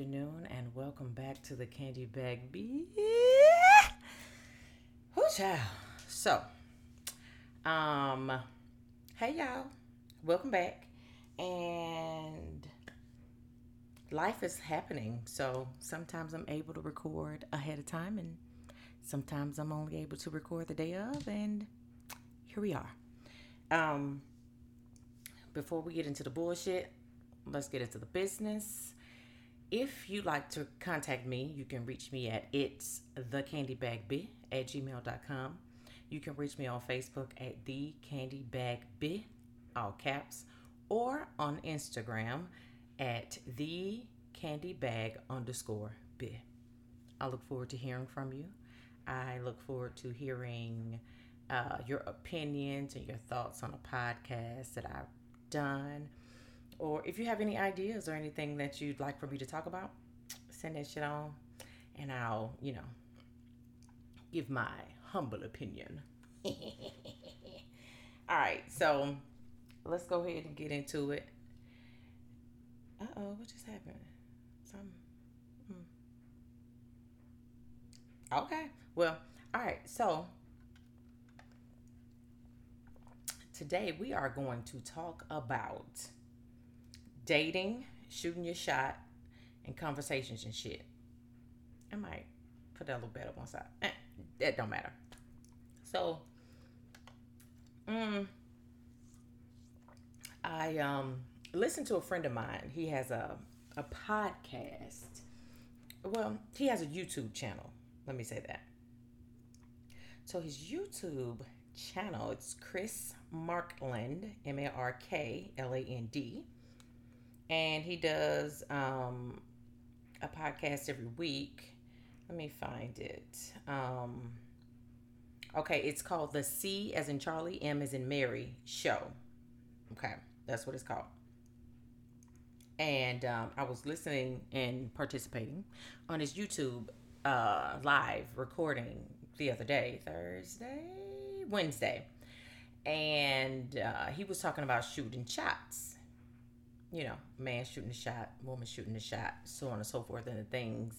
afternoon, and welcome back to the Candy Bag B. Whoo child. So, um, hey y'all, welcome back. And life is happening, so sometimes I'm able to record ahead of time, and sometimes I'm only able to record the day of, and here we are. Um, before we get into the bullshit, let's get into the business. If you'd like to contact me, you can reach me at it's the candy bag b at gmail.com. You can reach me on Facebook at the candy bag b, all caps, or on Instagram at the candy bag underscore b. I look forward to hearing from you. I look forward to hearing uh, your opinions and your thoughts on a podcast that I've done or if you have any ideas or anything that you'd like for me to talk about, send that shit on and I'll, you know, give my humble opinion. All right, so let's go ahead and get into it. Uh oh, what just happened? Some. Hmm. Okay, well, all right, so today we are going to talk about dating, shooting your shot, and conversations and shit. I might put that a little better one side. Eh, that don't matter. So, um, I um listened to a friend of mine. He has a a podcast. Well, he has a YouTube channel. Let me say that. So his YouTube channel, it's Chris Markland, M A R K L A N D and he does um, a podcast every week. Let me find it. Um, okay, it's called the C as in Charlie, M as in Mary show. Okay, that's what it's called. And um, I was listening and participating on his YouTube uh, live recording the other day, Thursday, Wednesday. And uh, he was talking about shooting shots you know, man shooting a shot, woman shooting a shot, so on and so forth, and the things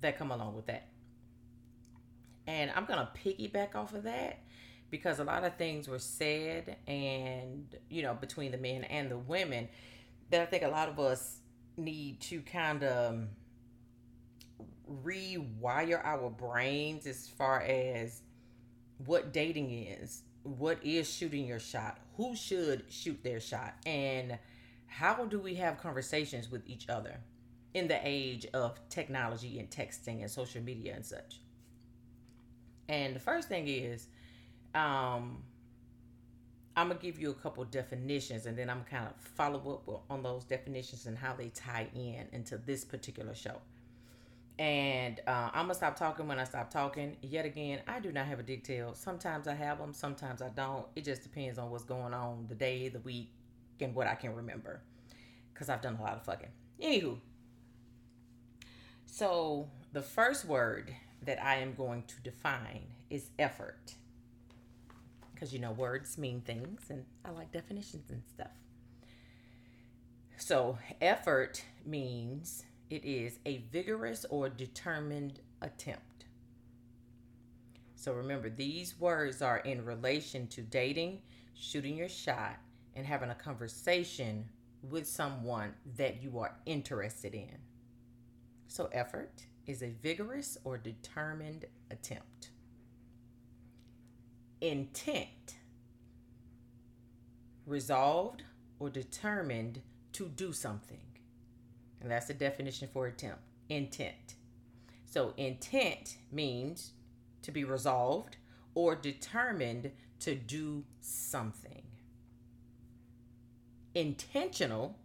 that come along with that. And I'm gonna piggyback off of that because a lot of things were said, and you know, between the men and the women, that I think a lot of us need to kind of rewire our brains as far as what dating is, what is shooting your shot, who should shoot their shot, and how do we have conversations with each other in the age of technology and texting and social media and such? And the first thing is, um, I'm gonna give you a couple definitions, and then I'm kind of follow up on those definitions and how they tie in into this particular show. And uh, I'm gonna stop talking when I stop talking. Yet again, I do not have a detail. Sometimes I have them, sometimes I don't. It just depends on what's going on the day, the week, and what I can remember. Because I've done a lot of fucking. Anywho. So the first word that I am going to define is effort. Because you know, words mean things, and I like definitions and stuff. So, effort means it is a vigorous or determined attempt. So, remember, these words are in relation to dating, shooting your shot, and having a conversation with someone that you are interested in. So, effort is a vigorous or determined attempt. Intent, resolved or determined to do something. And that's the definition for attempt intent. So, intent means to be resolved or determined to do something intentional,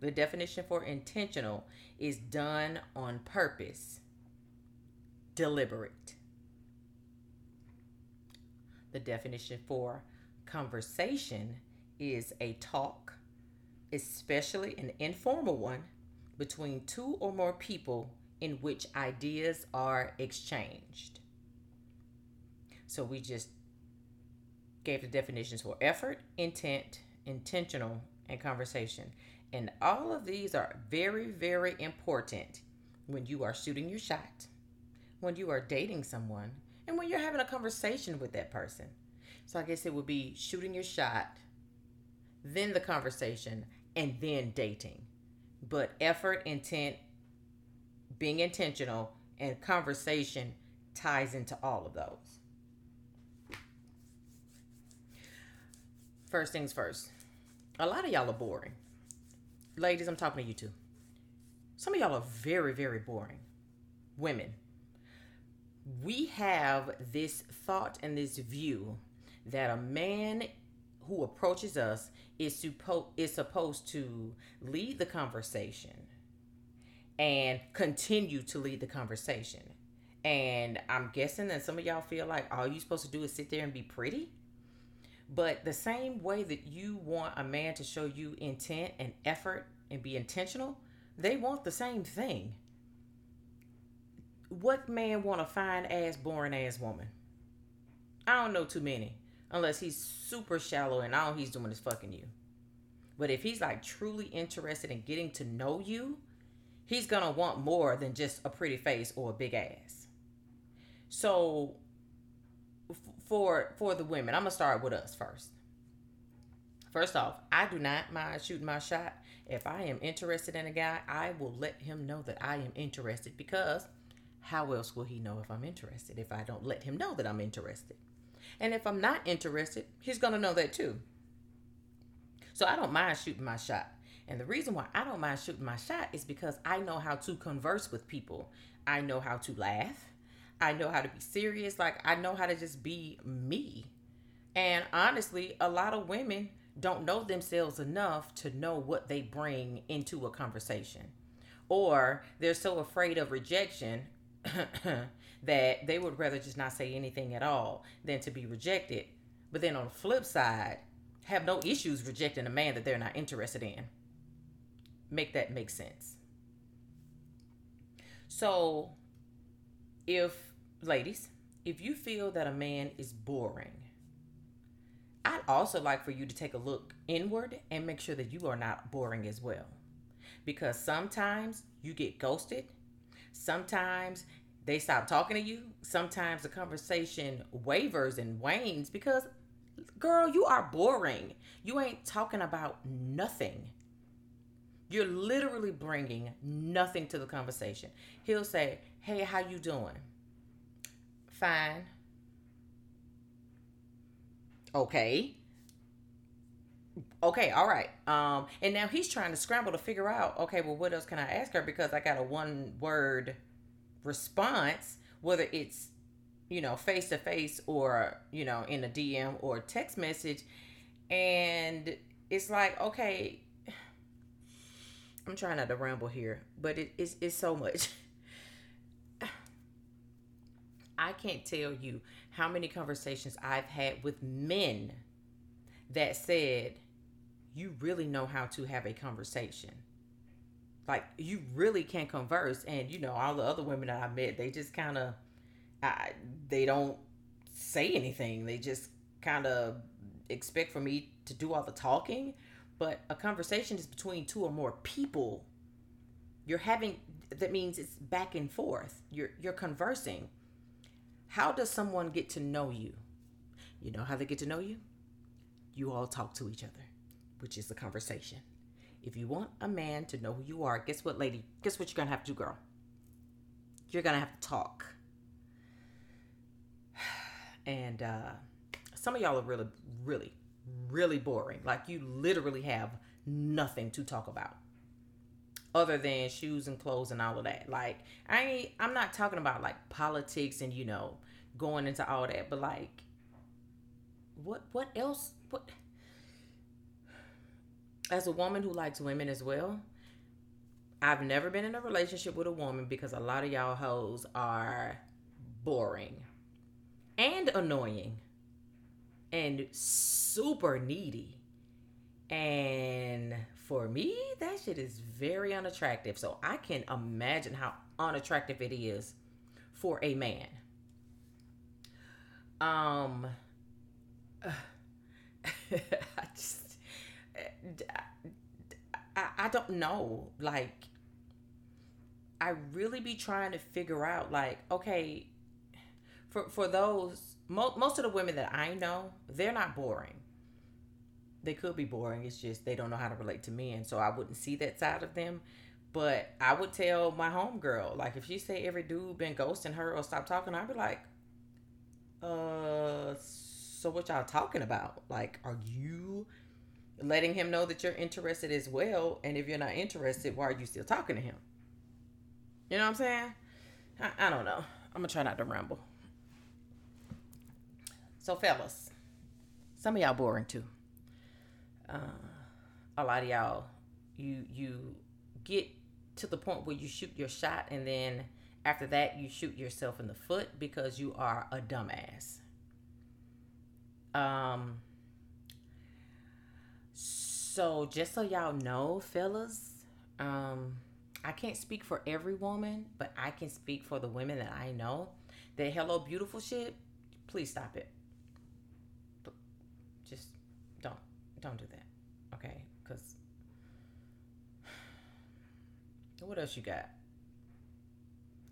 the definition for intentional is done on purpose, deliberate. The definition for conversation is a talk, especially an informal one, between two or more people in which ideas are exchanged. So we just gave the definitions for effort, intent, intentional, and conversation. And all of these are very, very important when you are shooting your shot, when you are dating someone, and when you're having a conversation with that person. So I guess it would be shooting your shot, then the conversation, and then dating. But effort, intent, being intentional, and conversation ties into all of those. First things first. A lot of y'all are boring. Ladies, I'm talking to you too. Some of y'all are very, very boring. Women. We have this thought and this view that a man who approaches us is supposed is supposed to lead the conversation and continue to lead the conversation. And I'm guessing that some of y'all feel like all you're supposed to do is sit there and be pretty. But the same way that you want a man to show you intent and effort and be intentional, they want the same thing. What man want a fine ass, boring ass woman? I don't know too many, unless he's super shallow and all he's doing is fucking you. But if he's like truly interested in getting to know you, he's gonna want more than just a pretty face or a big ass. So for for the women, I'm gonna start with us first. First off, I do not mind shooting my shot. If I am interested in a guy, I will let him know that I am interested because how else will he know if I'm interested if I don't let him know that I'm interested? And if I'm not interested, he's gonna know that too. So I don't mind shooting my shot. And the reason why I don't mind shooting my shot is because I know how to converse with people. I know how to laugh. I know how to be serious. Like, I know how to just be me. And honestly, a lot of women don't know themselves enough to know what they bring into a conversation. Or they're so afraid of rejection that they would rather just not say anything at all than to be rejected. But then on the flip side, have no issues rejecting a man that they're not interested in. Make that make sense. So, if, ladies, if you feel that a man is boring, I'd also like for you to take a look inward and make sure that you are not boring as well. Because sometimes you get ghosted, sometimes they stop talking to you, sometimes the conversation wavers and wanes because Girl, you are boring. You ain't talking about nothing. You're literally bringing nothing to the conversation. He'll say, "Hey, how you doing?" Fine. Okay. Okay, all right. Um, and now he's trying to scramble to figure out, okay, well, what else can I ask her? Because I got a one word response, whether it's you know, face to face or, you know, in a DM or text message. And it's like, okay, I'm trying not to ramble here, but it, it's, it's so much. I can't tell you how many conversations I've had with men that said, you really know how to have a conversation. Like, you really can converse. And, you know, all the other women that I met, they just kind of, they don't say anything. They just kind of expect for me to do all the talking. But a conversation is between two or more people. You're having that means it's back and forth. You're you're conversing. How does someone get to know you? You know how they get to know you? You all talk to each other, which is a conversation. If you want a man to know who you are, guess what, lady? Guess what you're gonna have to do, girl? You're gonna have to talk and uh, some of y'all are really, really, really boring. Like you literally have nothing to talk about other than shoes and clothes and all of that. Like I ain't, I'm not talking about like politics and you know going into all that, but like what what else what as a woman who likes women as well, I've never been in a relationship with a woman because a lot of y'all hoes are boring and annoying and super needy. And for me, that shit is very unattractive. So I can imagine how unattractive it is for a man. Um, I just, I, I don't know. Like, I really be trying to figure out, like, okay, for for those mo- most of the women that I know, they're not boring. They could be boring. It's just they don't know how to relate to men, so I wouldn't see that side of them. But I would tell my homegirl, like if she say every dude been ghosting her or stop talking, I'd be like, uh, so what y'all talking about? Like, are you letting him know that you're interested as well? And if you're not interested, why are you still talking to him? You know what I'm saying? I, I don't know. I'm gonna try not to ramble. So, fellas, some of y'all boring too. Uh, a lot of y'all, you you get to the point where you shoot your shot, and then after that, you shoot yourself in the foot because you are a dumbass. Um. So, just so y'all know, fellas, um, I can't speak for every woman, but I can speak for the women that I know. That hello beautiful shit, please stop it just don't don't do that okay because what else you got?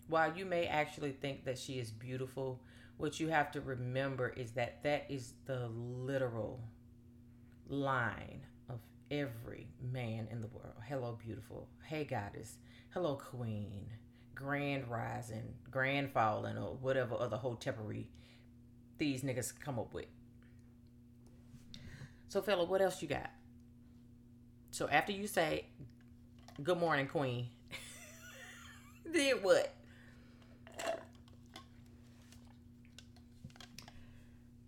While you may actually think that she is beautiful what you have to remember is that that is the literal line of every man in the world. Hello beautiful. Hey goddess. Hello queen. Grand rising grand falling or whatever other hotepery these niggas come up with. So, fella, what else you got? So after you say, "Good morning, Queen," then what?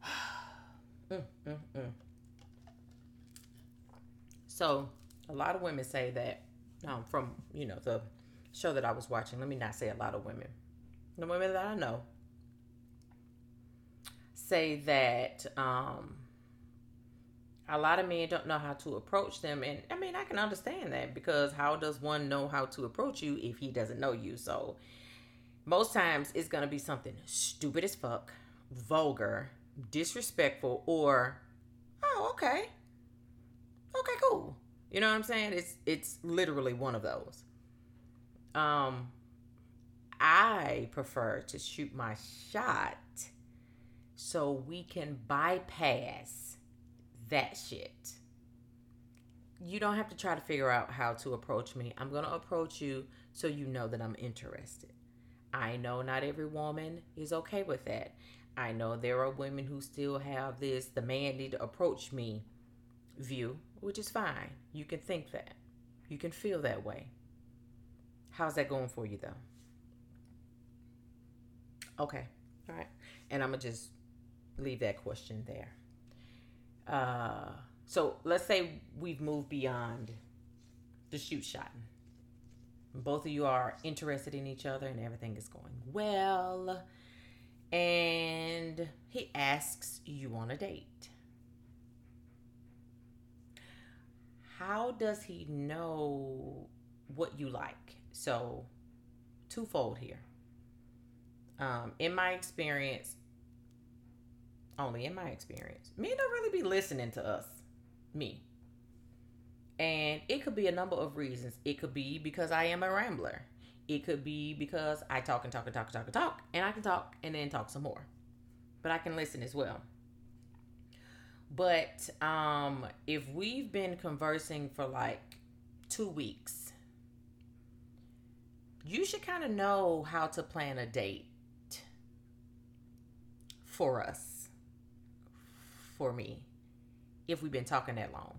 mm, mm, mm. So a lot of women say that um, from you know the show that I was watching. Let me not say a lot of women. The women that I know say that um, a lot of men don't know how to approach them and i mean i can understand that because how does one know how to approach you if he doesn't know you? So most times it's to be something stupid as fuck vulgar disrespectful or oh okay. Okay cool. You know what i'm saying? It's it's literally one of those. Um i prefer to shoot my shot so we can bypass that shit. You don't have to try to figure out how to approach me. I'm going to approach you so you know that I'm interested. I know not every woman is okay with that. I know there are women who still have this the man need to approach me view, which is fine. You can think that. You can feel that way. How's that going for you though? Okay. All right. And I'm going to just leave that question there. Uh, so let's say we've moved beyond the shoot shot. Both of you are interested in each other and everything is going well. And he asks you on a date. How does he know what you like? So, twofold here. Um, in my experience, only in my experience. Men don't really be listening to us. Me. And it could be a number of reasons. It could be because I am a rambler. It could be because I talk and talk and talk and talk and talk, and I can talk and then talk some more. But I can listen as well. But um, if we've been conversing for like two weeks, you should kind of know how to plan a date for us for me if we've been talking that long.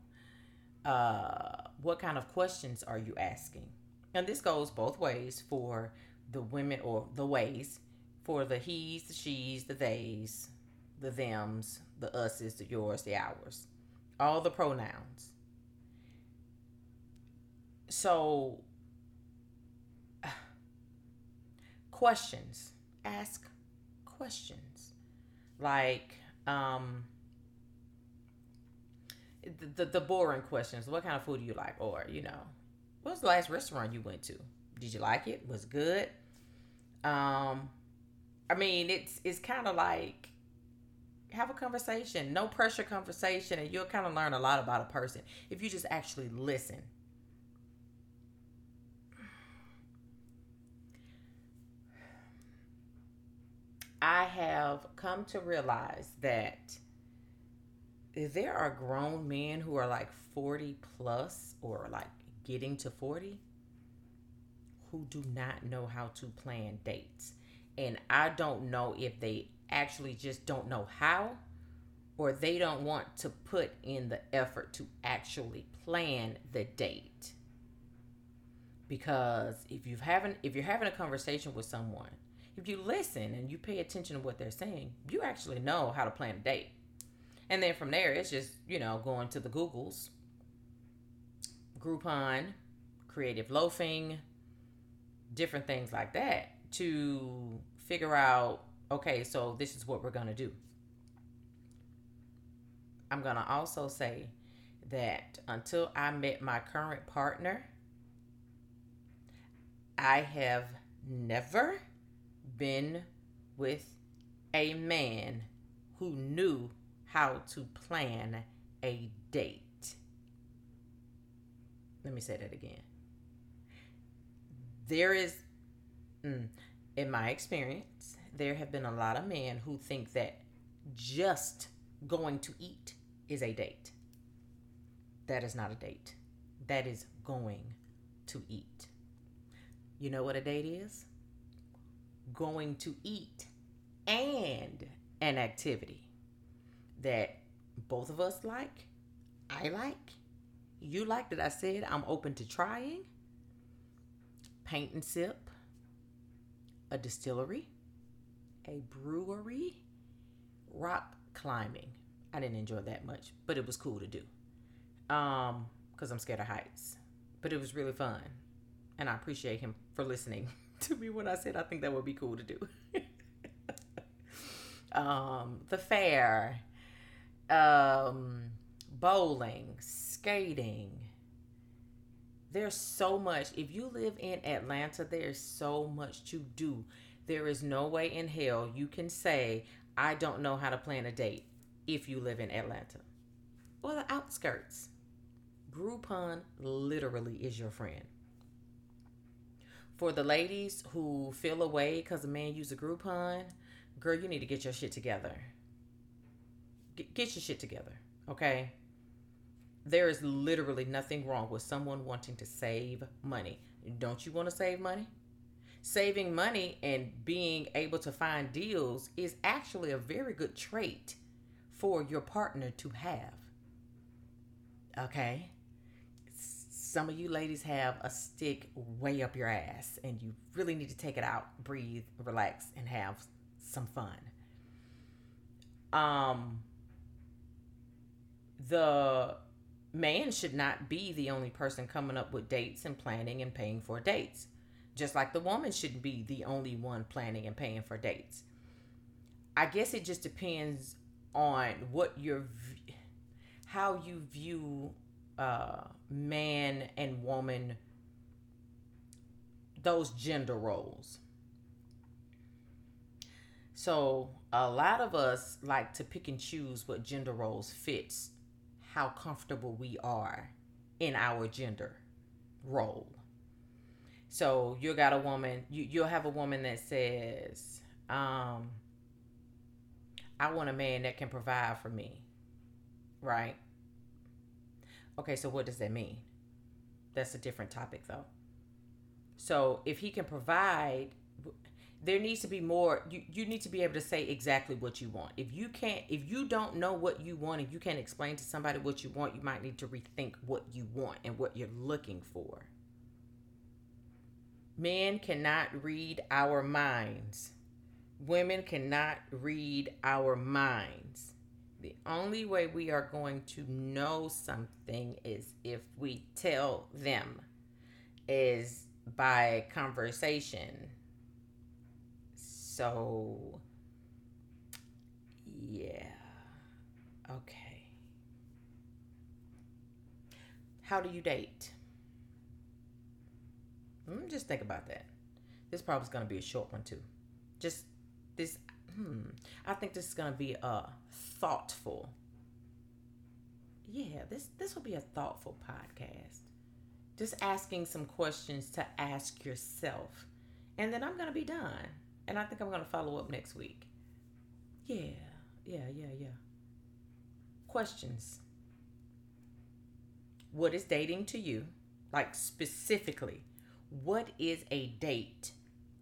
Uh, what kind of questions are you asking? And this goes both ways for the women or the ways for the he's, the she's, the theys, the thems, the us's, the yours, the ours, all the pronouns. So, questions. Ask questions. Like, um, the, the, boring questions. What kind of food do you like? Or, you know, what was the last restaurant you went to? Did you like it? Was it good? Um, I mean, it's it's kind of like have a conversation, no pressure conversation, and you'll kind of learn a lot about a person if you just actually listen. I have come to realize that there are grown men who are like 40 plus or like getting to 40 who do not know how to plan dates. And I don't know if they actually just don't know how or they don't want to put in the effort to actually plan the date. Because if you've having if you're having a conversation with someone, if you listen and you pay attention to what they're saying, you actually know how to plan a date. And then from there, it's just, you know, going to the Googles, Groupon, Creative Loafing, different things like that to figure out okay, so this is what we're going to do. I'm going to also say that until I met my current partner, I have never been with a man who knew how to plan a date. Let me say that again. There is, mm, in my experience, there have been a lot of men who think that just going to eat is a date. That is not a date. That is going to eat. You know what a date is? Going to eat and an activity that both of us like, I like, you like that I said I'm open to trying. Paint and sip, a distillery, a brewery, rock climbing. I didn't enjoy that much, but it was cool to do. Um, because I'm scared of heights. But it was really fun. And I appreciate him for listening to me when I said I think that would be cool to do. um, the fair, um, bowling, skating. There's so much. If you live in Atlanta, there's so much to do. There is no way in hell you can say, I don't know how to plan a date if you live in Atlanta or the outskirts. Groupon literally is your friend. For the ladies who feel away because a man used a Groupon, girl, you need to get your shit together. Get, your shit together, okay? There is literally nothing wrong with someone wanting to save money. Don't you want to save money? Saving money and being able to find deals is actually a very good trait for your partner to have. Okay? Some of you ladies have a stick way up your ass and you really need to take it out, breathe, relax, and have some fun. Um, the man should not be the only person coming up with dates and planning and paying for dates. Just like the woman shouldn't be the only one planning and paying for dates. I guess it just depends on what your how you view uh, man and woman, those gender roles. So a lot of us like to pick and choose what gender roles fits how comfortable we are in our gender role. So you got a woman, you, you'll have a woman that says, um, I want a man that can provide for me. Right? Okay, so what does that mean? That's a different topic though. So if he can provide there needs to be more. You, you need to be able to say exactly what you want. If you can't if you don't know what you want and you can't explain to somebody what you want you might need to rethink what you want and what you're looking for. Men cannot read our minds. Women cannot read our minds. The only way we are going to know something is if we tell them is by conversation so yeah. Okay. How do you date? Mm, just think about that. This probably is going to be a short one too. Just this hmm i think this is going to be a thoughtful yeah this this will be a thoughtful podcast. Just asking some questions to ask yourself and then i'm going to be done and i think i'm going to follow up next week Yeah, yeah, yeah, yeah. Questions. What is dating to you? Like specifically, what is a date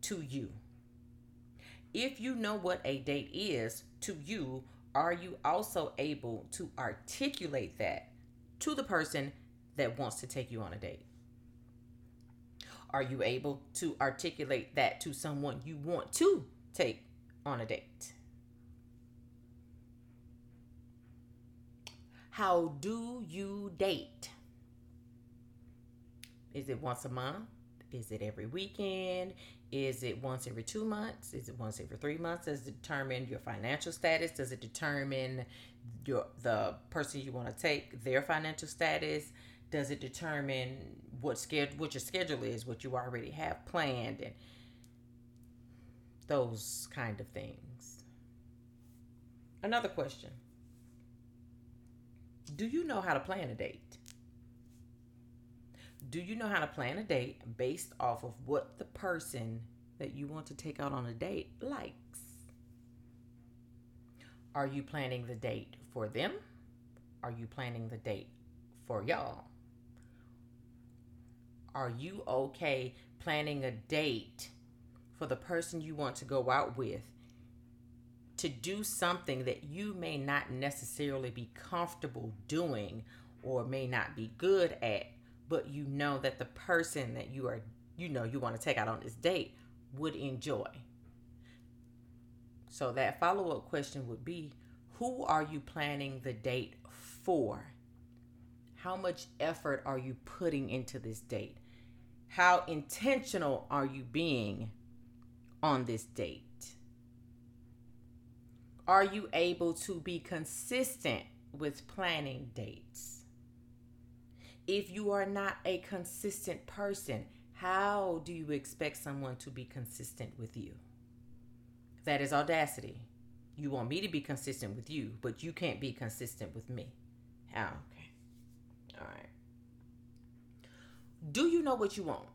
to you? If you know what a date is to you, are you also able to articulate that to the person that wants to take you on a date? Are you able to articulate that to someone you want to take on a date? How do you date? Is it once a month? Is it every weekend? Is it once every two months? Is it once every three months? Does it determine your financial status? Does it determine your the person you want to take their financial status? Does it determine what schedule what your schedule is, what you already have planned, and those kind of things? Another question: Do you know how to plan a date? do you know how to plan a date based off of what the person that you want to take out on a date likes? Are you planning the date for them? Are you planning the date for y'all? Are you okay planning a date for the person you want to go out with to do something that you may not necessarily be comfortable doing or may not be good at but you know that the person that you are you know you want to take out on this date would enjoy? So that follow-up question would be who are you planning the date for? How much effort are you putting into this date how intentional are you being on this date are you able to be consistent with planning dates if you are not a consistent person, how do you expect someone to be consistent with you? That is audacity. You want me to be consistent with you, but you can't be consistent with me. How? Okay. All right. Do you know what you want?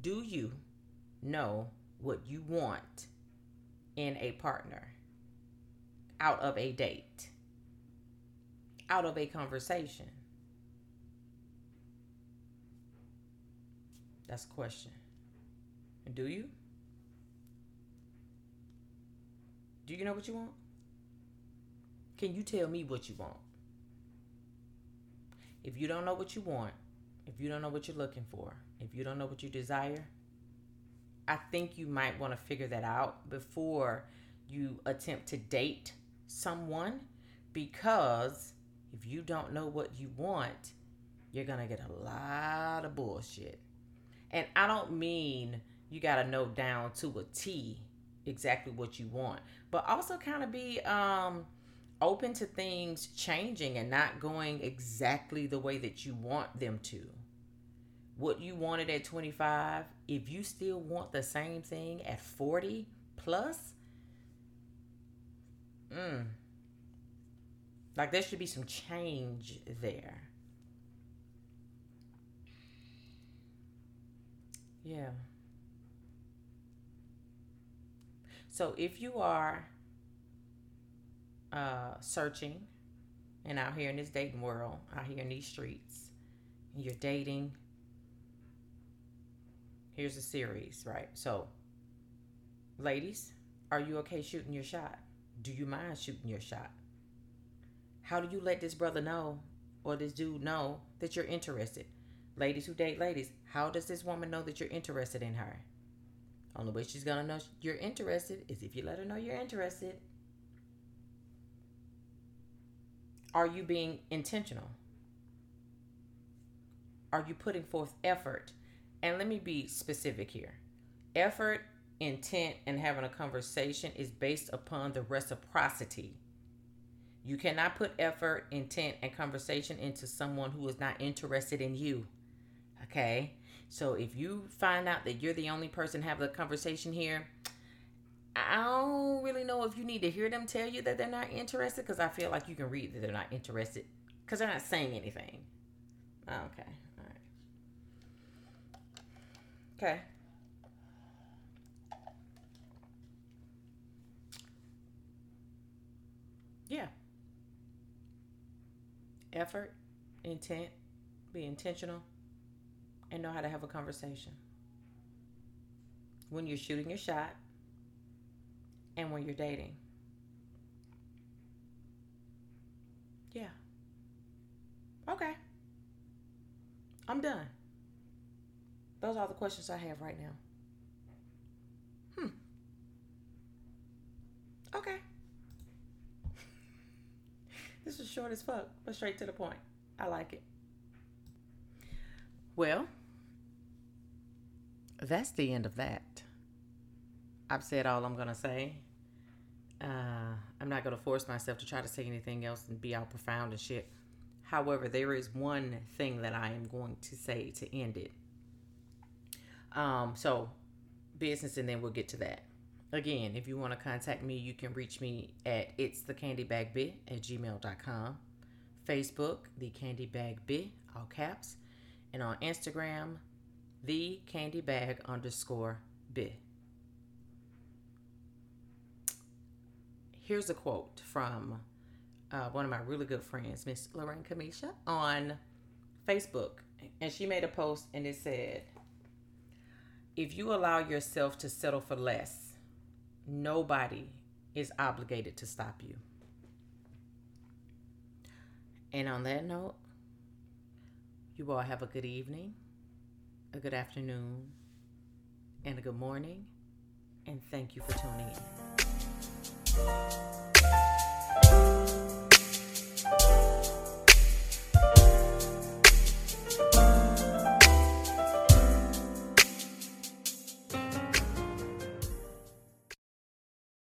Do you know what you want in a partner? out of a date, out of a conversation? That's a question. Do you? Do you know what you want? Can you tell me what you want? If you don't know what you want, if you don't know what you're looking for, if you don't know what you desire, I think you might want to figure that out before you attempt to date someone because if you don't know what you want, you're going to get a lot of bullshit. And I don't mean you got to know down to a T exactly what you want, but also kind of be um open to things changing and not going exactly the way that you want them to. What you wanted at 25, if you still want the same thing at 40 plus, Mm. Like there should be some change there. Yeah. So if you are uh, searching and out here in this dating world, out here in these streets, you're dating, here's a series, right? So, ladies, are you okay shooting your shot? do you mind shooting your shot? How do you let this brother know or this dude know that you're interested? Ladies who date ladies, how does this woman know that you're interested in her? Only way she's gonna know you're interested is if you let her know you're interested. Are you being intentional? Are you putting forth effort? And let me be specific here. Effort intent and having a conversation is based upon the reciprocity. You cannot put effort, intent, and conversation into someone who is not interested in you. Okay? So if you find out that you're the only person having the conversation here, I don't really know if you need to hear them tell you that they're not interested because I feel like you can read that they're not interested because they're not saying anything. Oh, okay. All right. Okay. Yeah. Effort, intent, be intentional, and know how to have a conversation. When you're shooting your shot, and when you're dating. Yeah. Okay. I'm done. Those are the questions I have right now. Hmm. Okay. this is short as fuck, but straight to the point. I like it. Well, that's the end of that. I've said all I'm going to say. Uh, I'm not going to force myself to try to say anything else and be all profound and shit. However, there is one thing that I am going to say to end it. Um, so, business, and then we'll get to that. Again, if you want to contact me, you can reach me at it's the candy bag bih at gmail.com. Facebook, the candy bag bih, all caps. And on Instagram, the candy bag underscore bih. Here's a quote from uh, one of my really good friends, Miss Lorraine Kamisha, on Facebook. And she made a post and it said, If you allow yourself to settle for less, nobody is obligated to stop you. And on that note, you all have a good evening, a good afternoon, and a good morning. And thank you for tuning in. Thank you.